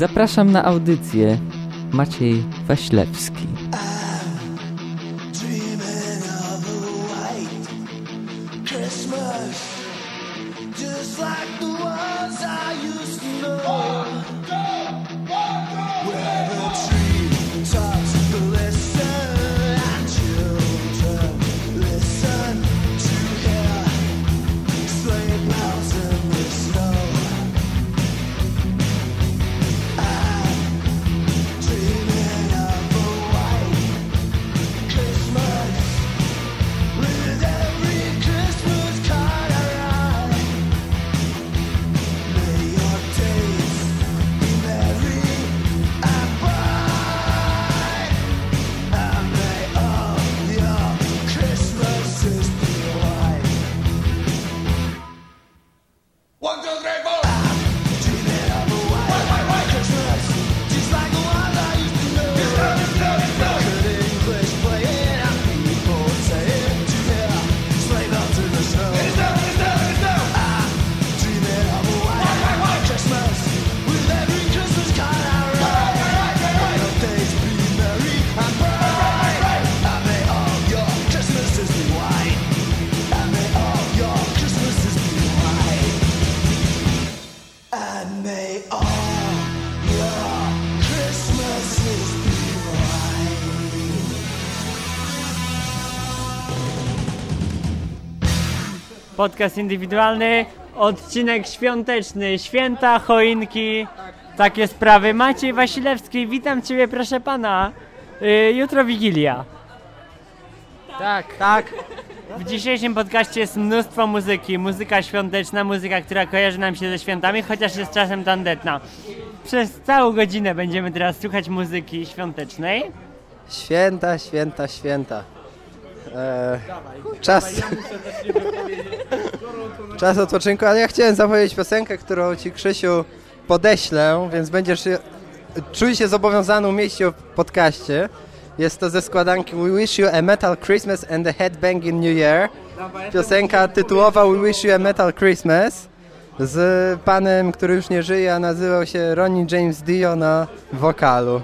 Zapraszam na audycję. Maciej Waślewski. Podcast indywidualny, odcinek świąteczny, święta, choinki, takie sprawy. Maciej Wasilewski, witam Ciebie proszę Pana. Y, jutro Wigilia. Tak, tak. W dzisiejszym podcaście jest mnóstwo muzyki, muzyka świąteczna, muzyka, która kojarzy nam się ze świętami, chociaż jest czasem tandetna. Przez całą godzinę będziemy teraz słuchać muzyki świątecznej. Święta, święta, święta. Eee, czas. Czas odpoczynku, ale ja chciałem zapowiedzieć piosenkę, którą ci Krzysiu podeślę, więc będziesz czuj się zobowiązany umieścić ją w podcaście. Jest to ze składanki We Wish You a Metal Christmas and a Headbanging New Year. Piosenka tytułowa We Wish You a Metal Christmas z panem, który już nie żyje, a nazywał się Ronnie James Dio na wokalu.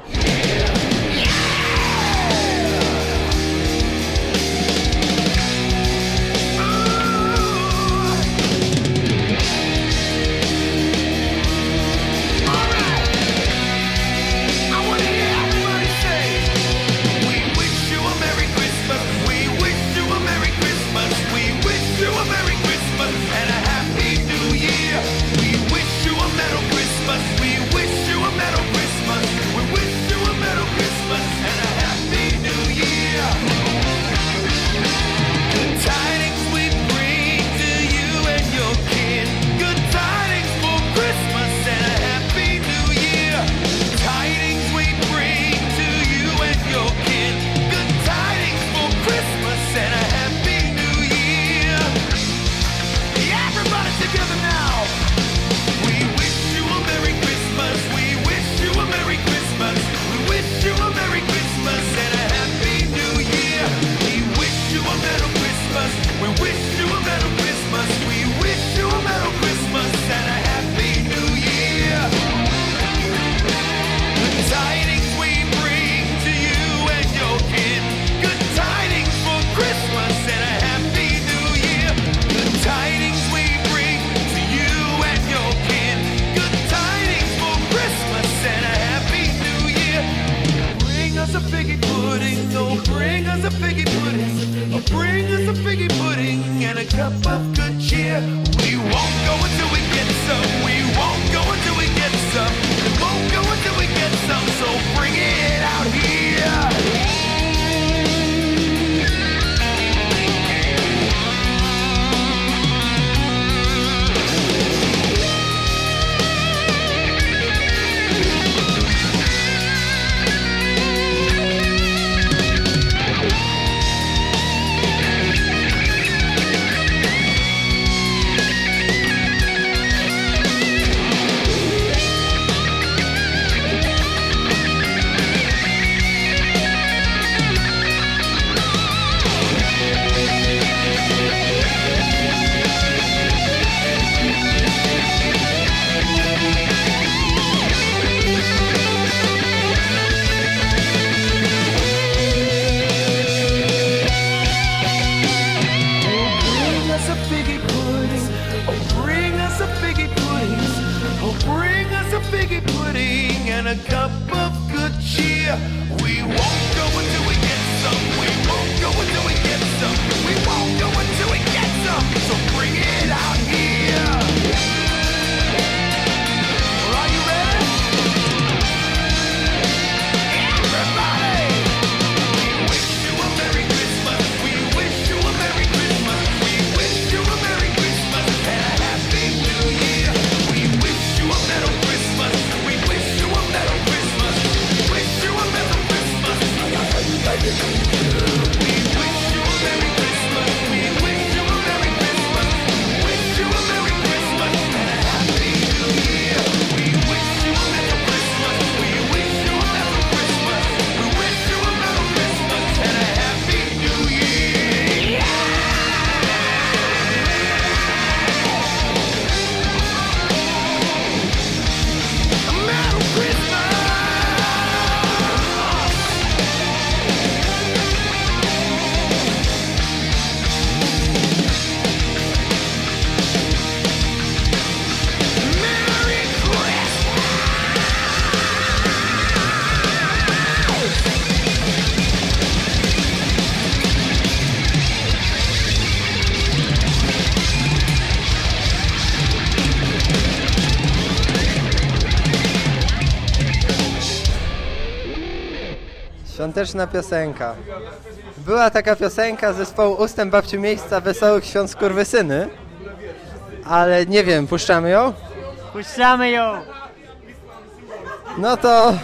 Świąteczna piosenka. Była taka piosenka zespołu Ustęp Babciu Miejsca Wesołych Świąt Skurwysyny. Ale nie wiem, puszczamy ją? Puszczamy ją! No to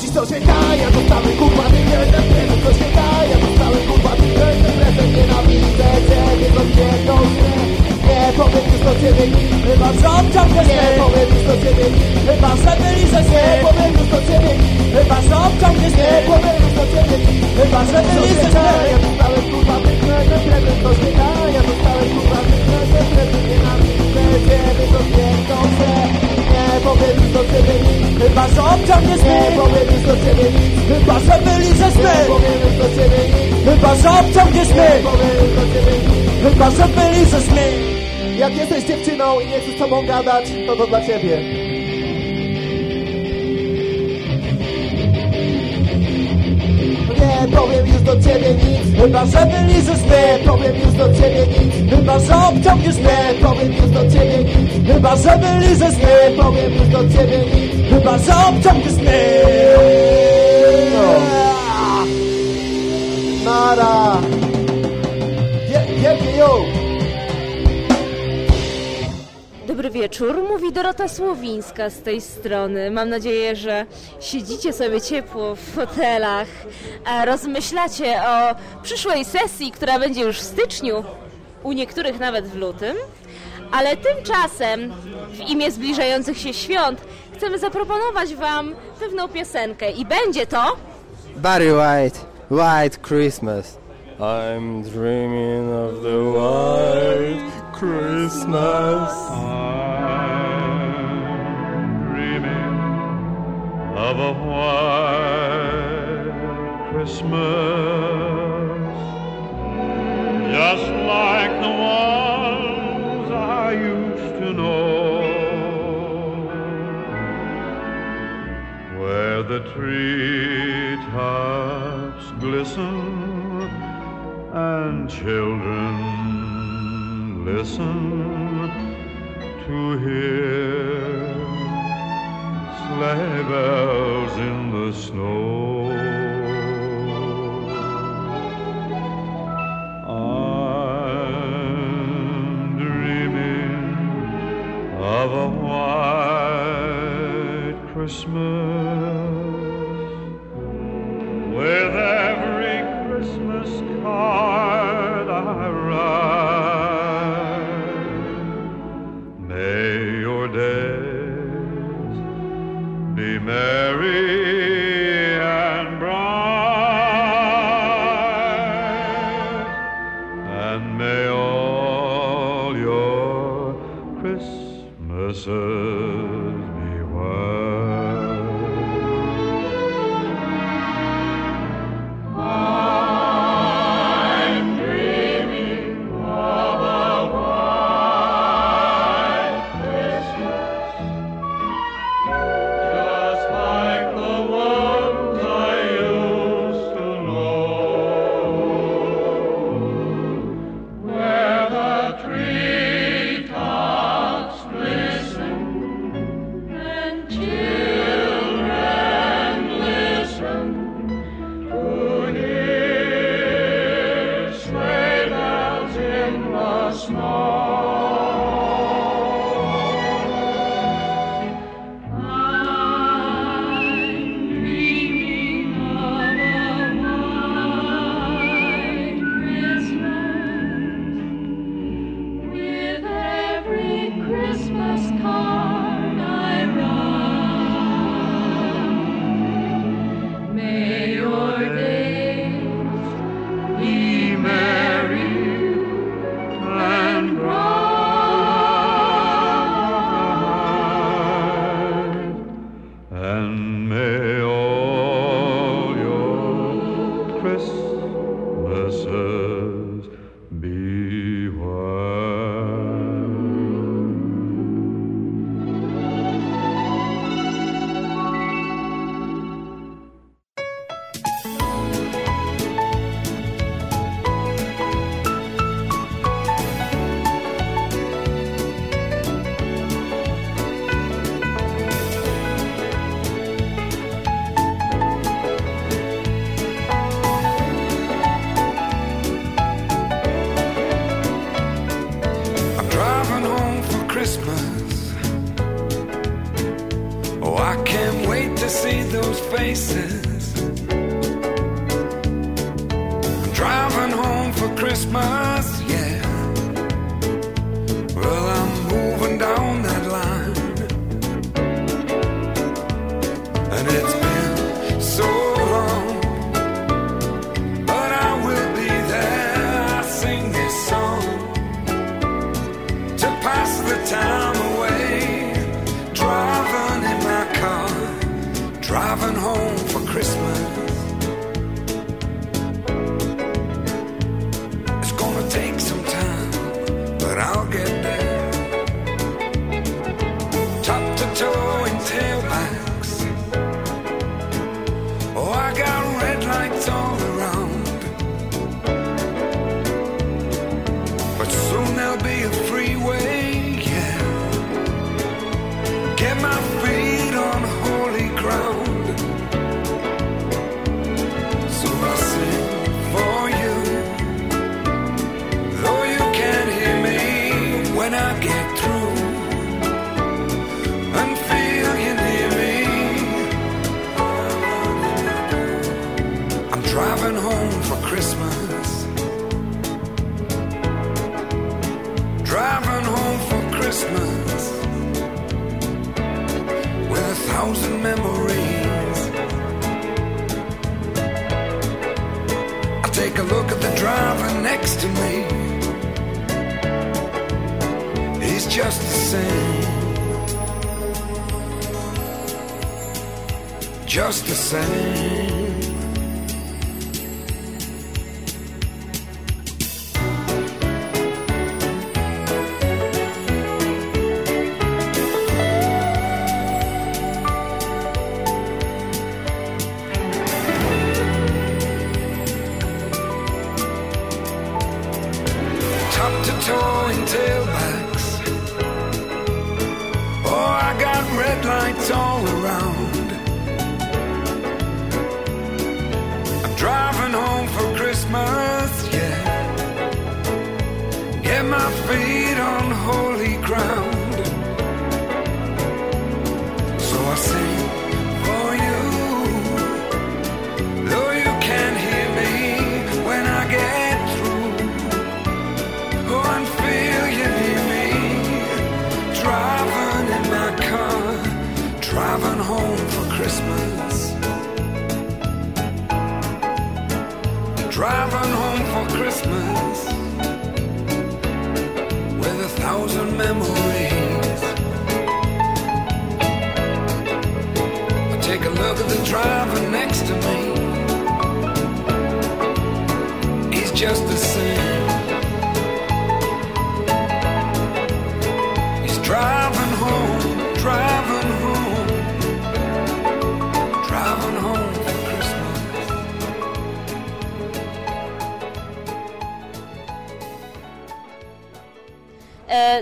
Dziś to się ja dostałem kurwa to się ja dostałem kurwa nienawidzę Nie powiem już do ciebie. Chyba że obciągniesz Nie. powiem już do ciebie. Chyba że wyliżesz Nie. powiem już do ciebie. Chyba że obciągniesz Nie. powiem już do ciebie. Chyba że wyliżesz Ja dostałem kurwa ty prezent Prezent to się ja dostałem kurwa ty prezent Prezent nienawidzę ciebie, to jedną grę Nie powiem już do ciebie. Chyba że Nie. powiem już do ciebie. Chyba że wyliżesz mnie Nie powiem już do ciebie. Chyba że Nie powiem już do ciebie. Chyba że mnie Jak jesteś dziewczyną i nie chcesz z tobą gadać, to to dla ciebie. Nie powiem już do ciebie nic, chyba że wyliżesz mnie. Powiem już do ciebie nic, chyba że obciągniesz mnie. Powiem już do ciebie nic, chyba że wyliżesz mnie. Powiem już do ciebie nic, chyba że obciągniesz mnie. Nara. Wie- Wielkie yo Dobry wieczór, mówi Dorota Słowińska z tej strony. Mam nadzieję, że siedzicie sobie ciepło w fotelach, a rozmyślacie o przyszłej sesji, która będzie już w styczniu, u niektórych nawet w lutym. Ale tymczasem, w imię zbliżających się świąt, chcemy zaproponować Wam pewną piosenkę i będzie to... Barry White, White Christmas. I'm dreaming of the white Christmas. I'm dreaming of a white Christmas, just like the ones I used to know, where the treetops glisten and children listen to hear sleigh bells in the snow. I'm dreaming of a white Christmas Just the same.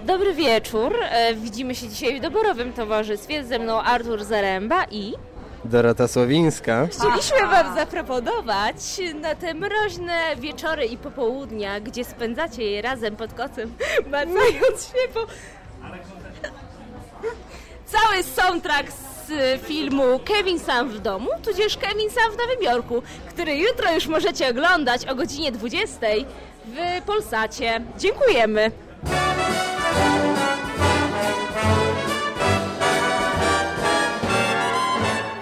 Dobry wieczór. E, widzimy się dzisiaj w doborowym towarzystwie. Ze mną Artur Zaręba i Dorota Słowińska. chcieliśmy Wam zaproponować na te mroźne wieczory i popołudnia, gdzie spędzacie je razem pod kocem, macając się po... Cały soundtrack z filmu Kevin sam w domu, tudzież Kevin sam w Nowym Jorku, który jutro już możecie oglądać o godzinie 20 w Polsacie. Dziękujemy.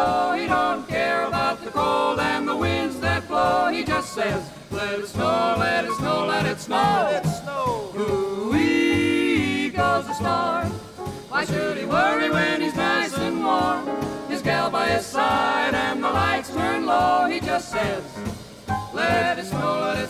know he don't care about the cold and the winds that blow. He just says, let it snow, let it snow, let it snow. Let it snow. Ooh-wee goes the star. Why should he worry when he's nice and warm? His gal by his side and the lights turn low. He just says, let it snow, let it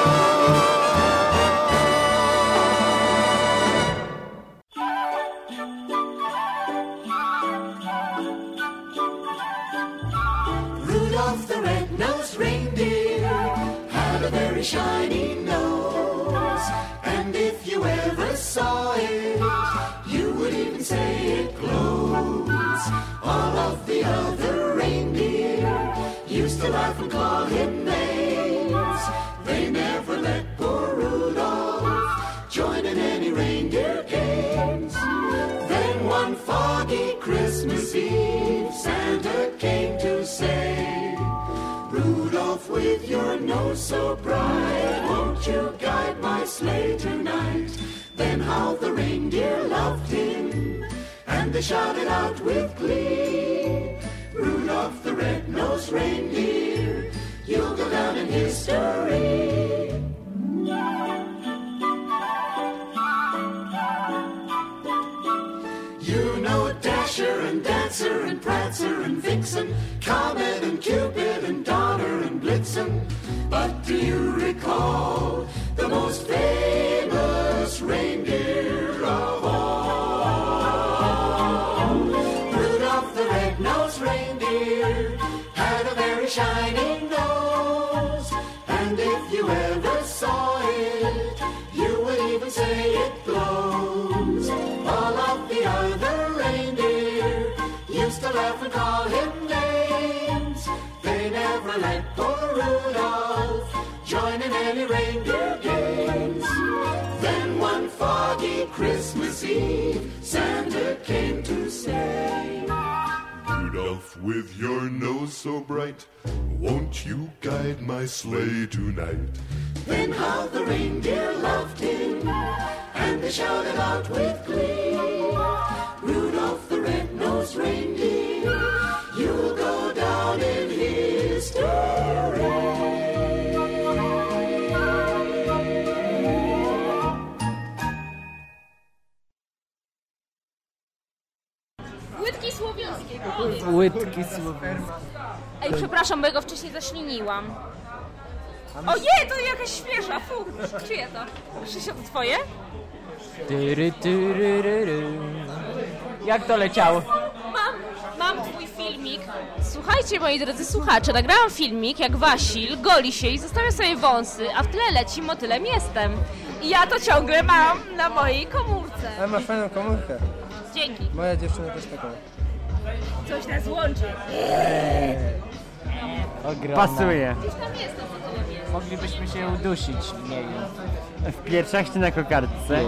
shine. How the reindeer loved him, and they shouted out with glee, Rudolph the red-nosed reindeer, you'll go down in history. You know Dasher and Dancer and Prancer and Vixen, Rudolph, with your nose so bright, won't you guide my sleigh tonight? Then how the reindeer loved him, and they shouted out with glee, Rudolph Łydki słowiańskie. Ej, przepraszam, bo ja go wcześniej zaśliniłam. O nie, to jakaś świeża, fu. Czyje to? Krzysia, to twoje? Tyry, tyry, ry, ry. Jak to leciało? Mam, mam twój filmik. Słuchajcie, moi drodzy słuchacze, nagrałam filmik, jak Wasil goli się i zostawia sobie wąsy, a w tle leci motylem jestem. I ja to ciągle mam na mojej komórce. Ale masz fajną komórkę. Dzięki. Moja dziewczyna też taką. Coś nas łączy. Ogromna. Pasuje. Gdzieś tam jest to motylem jest. Moglibyśmy się udusić w niej. W piersiach czy na kokardce?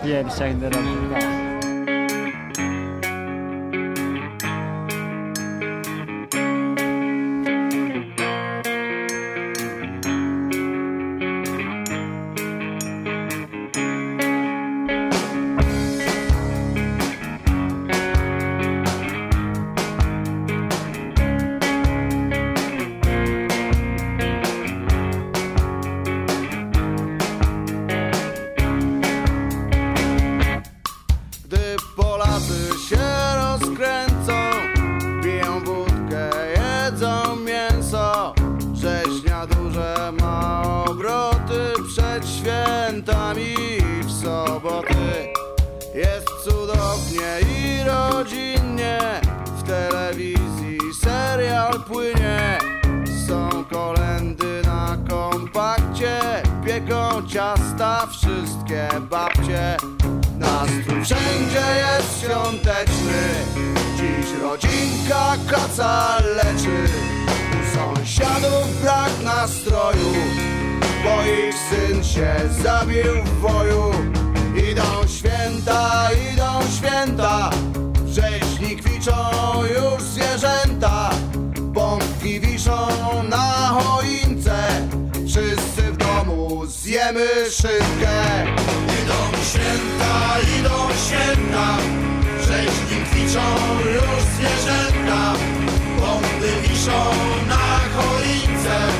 W piersiach do robienia. Się zabił w boju Idą święta, idą święta Rzeźni kwiczą już zwierzęta. Bombki wiszą na choince Wszyscy w domu zjemy szynkę Idą święta, idą święta Rzeźni kwiczą już zwierzęta. Bomby wiszą na choince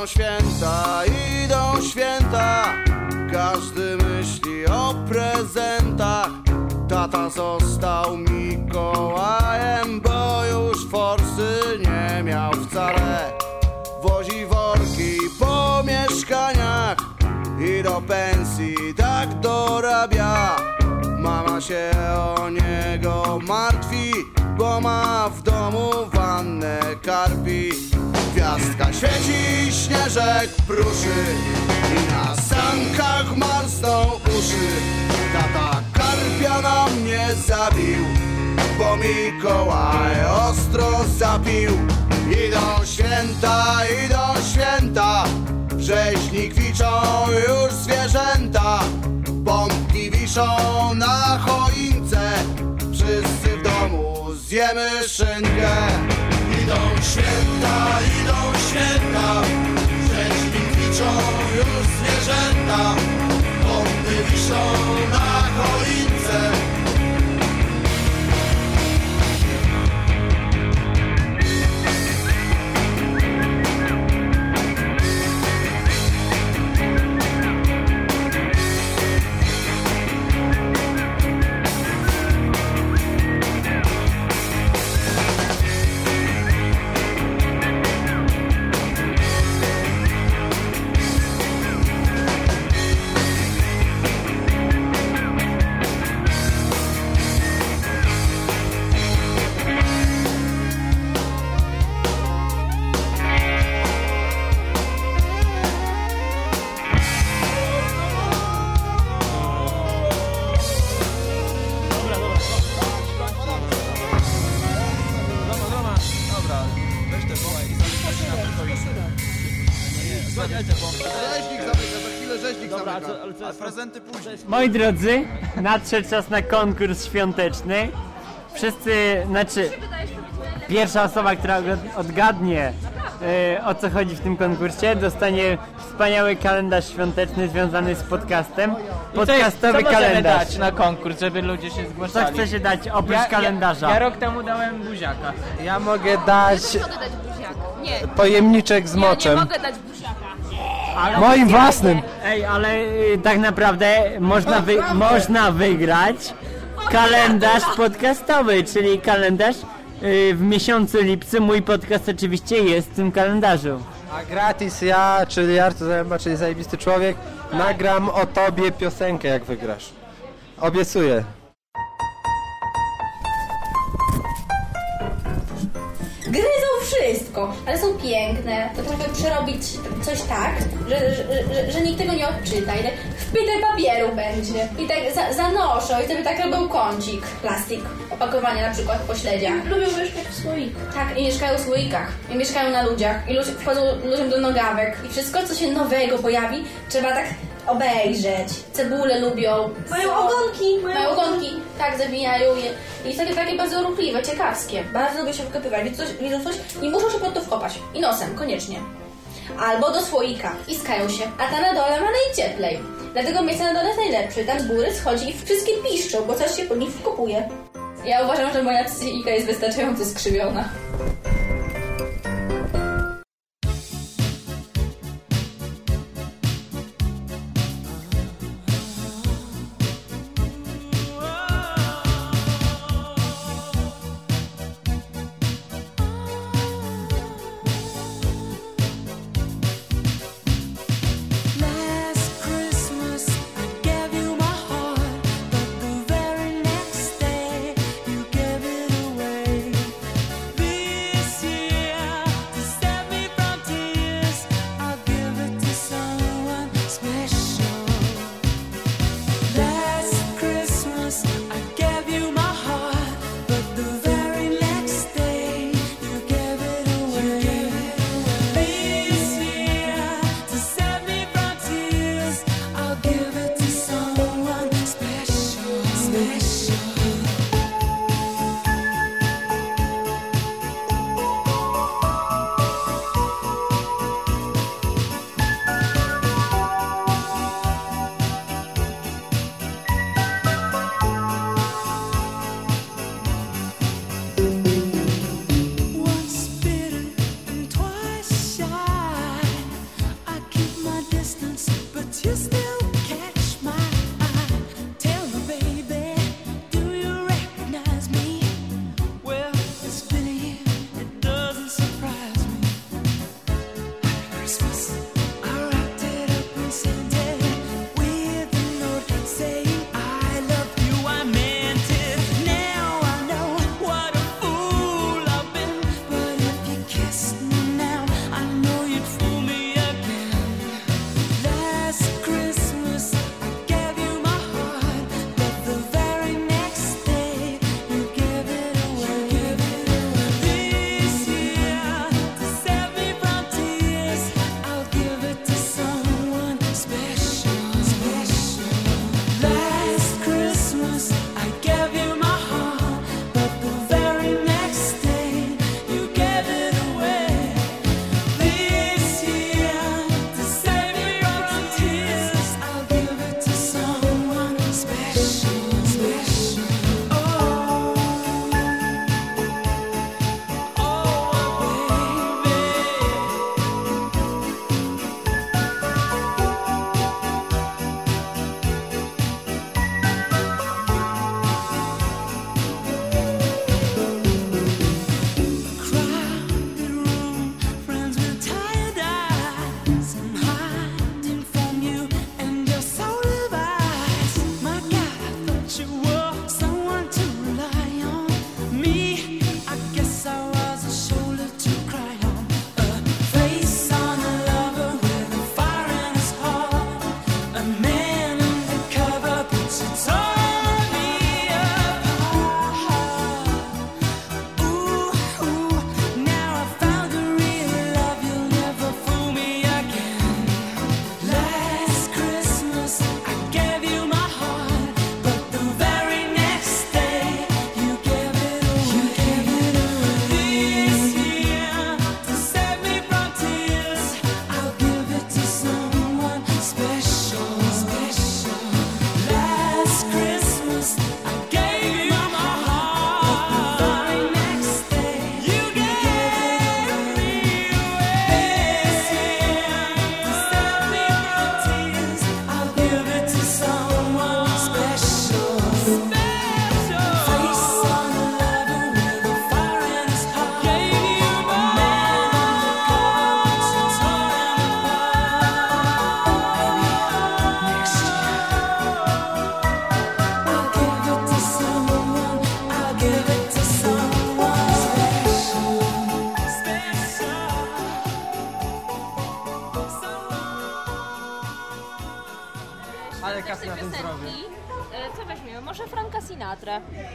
Idą święta, idą święta. Każdy myśli o prezentach. Tata został Mikołajem Bo już forsy nie miał wcale. Wozi worki po mieszkaniach I do pensji tak dorabia. Mama się o niego martwi Bo ma w domu wannę karpi Gwiazdka świeci, śnieżek pruszy I na sankach marsną uszy. Tata karpia na mnie zabił Bo Mikołaj ostro zapił. Idą święta, idą święta W Rzeźni kwiczą już zwierzęta. Bombki wiszą na choince Wszyscy w domu zjemy szynkę Idą święta, idą święta Rzeźni kwiczą już zwierzęta. Bomby wiszą na choince Moi drodzy, nadszedł czas na konkurs świąteczny. Wszyscy, znaczy, pierwsza osoba, która od- odgadnie e, o co chodzi w tym konkursie, dostanie wspaniały kalendarz świąteczny związany z podcastem. Podcastowy co możemy kalendarz. dać na konkurs, żeby ludzie się Co zgłaszali? chcecie dać oprócz Ja- kalendarza? Ja, ja rok temu dałem buziaka. Ja mogę dać Mogę dać buziaka. Nie, pojemniczek z ja nie moczem. mogę dać buziaka. Moim własnym. Ej, ale y, tak naprawdę można, wy, można wygrać kalendarz podcastowy, czyli kalendarz y, w miesiącu lipcu. Mój podcast oczywiście jest w tym kalendarzu. A gratis ja, czyli Artur Zaręba, czyli zajebisty człowiek, nagram o tobie piosenkę jak wygrasz. Obiecuję. Gry są wszystko, ale są piękne. Potrafią przerobić coś tak, że, że, że, że nikt tego nie odczyta. I tak wpite papieru będzie. I tak za, zanoszą i sobie tak robią kącik. Plastik. Opakowanie na przykład po śledziach. Lubią mieszkać w słoikach. Tak, i mieszkają w słoikach. I mieszkają na ludziach. I ludzie wchodzą ludziom do nogawek. I wszystko, co się nowego pojawi, trzeba tak obejrzeć. Cebule lubią. Mają ogonki. Mają ogonki. Tak, zawijają je. I takie, takie bardzo ruchliwe, ciekawskie. Bardzo lubię się wkopywać. Widzą coś, widzą coś i muszą się pod to wkopać. I nosem, koniecznie. Albo do słoika. I skają się. A ta na dole ma najcieplej. Dlatego miejsce na dole jest najlepszy. Tam z góry schodzi i wszystkie piszczą, bo coś się po nich wkopuje. Ja uważam, że moja psychika jest wystarczająco skrzywiona.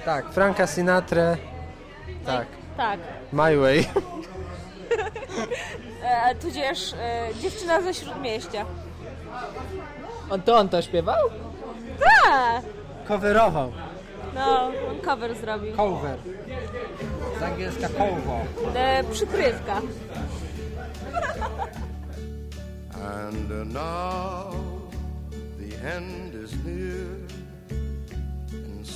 Tak, Franka Sinatra. Tak. Tak. My Way. E, tudzież e, dziewczyna ze śródmieścia. On to on to śpiewał? Tak! Coverował. No, on cover zrobił. Cover. Z angielska cover. E, przykrywka. And now the end is near.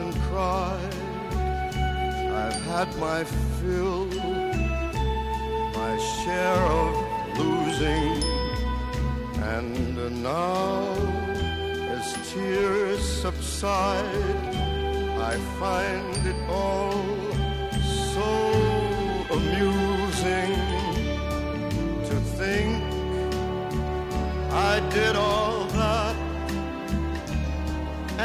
and cried, I've had my fill, my share of losing, and now as tears subside, I find it all so amusing to think I did all.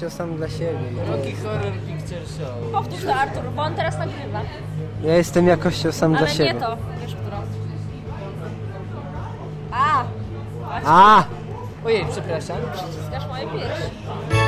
gościu sam dla siebie. Rocky Horror Picture Show. Powtórz to Artur, bo on teraz nagrywa. Ja jestem jakością sam Ale dla siebie. Ale nie to, wiesz którą. A! A! Ojej, przepraszam. Przyciskasz moje piersi.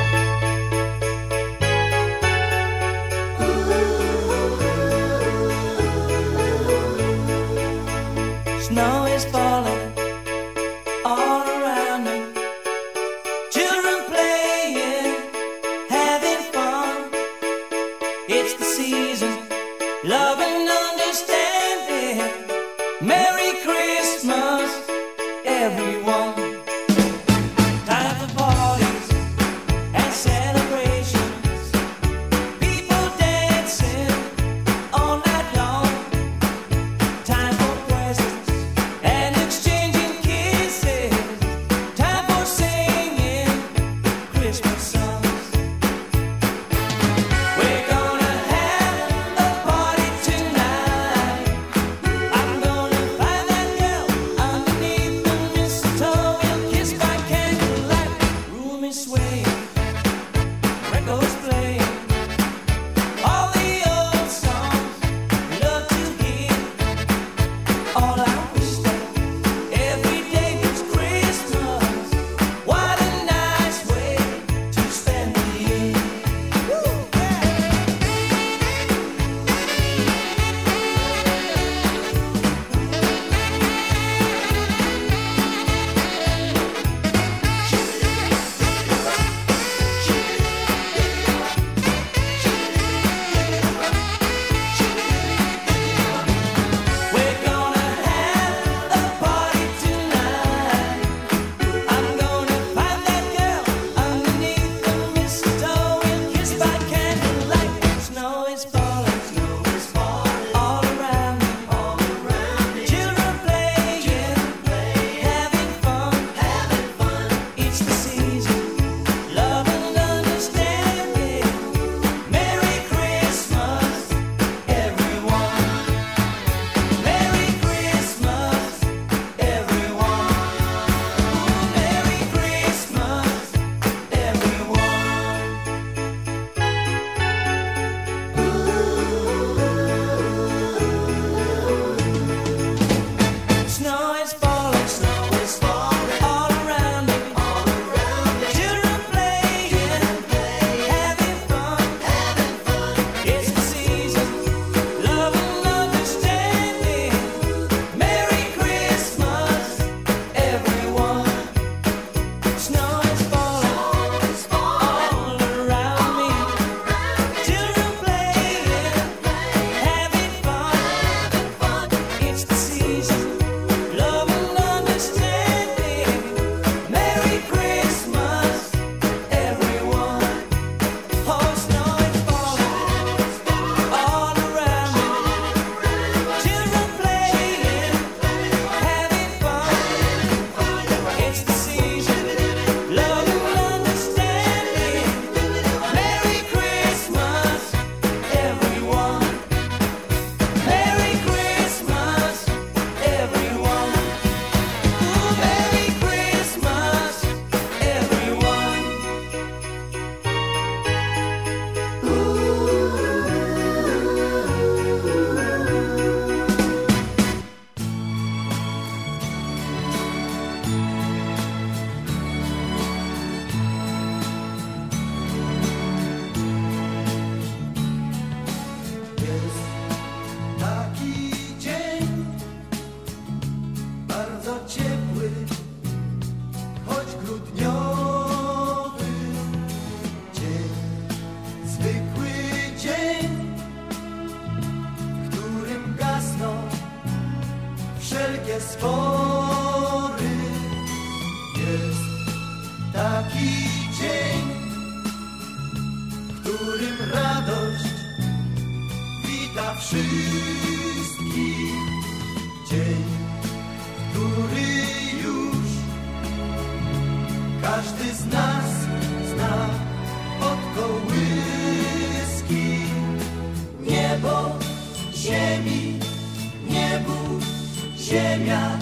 ziemia.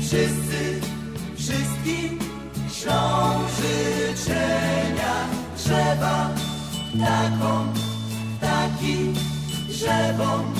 Wszyscy, wszystkim ślą życzenia. Trzeba taką, taki drzewom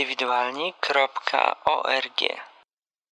indywidualni.org